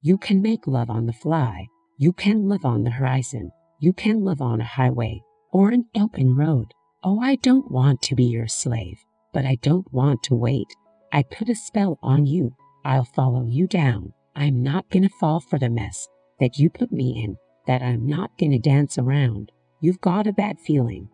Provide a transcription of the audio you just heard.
You can make love on the fly. You can live on the horizon. You can live on a highway or an open road. Oh, I don't want to be your slave, but I don't want to wait. I put a spell on you. I'll follow you down. I'm not gonna fall for the mess that you put me in, that I'm not gonna dance around. You've got a bad feeling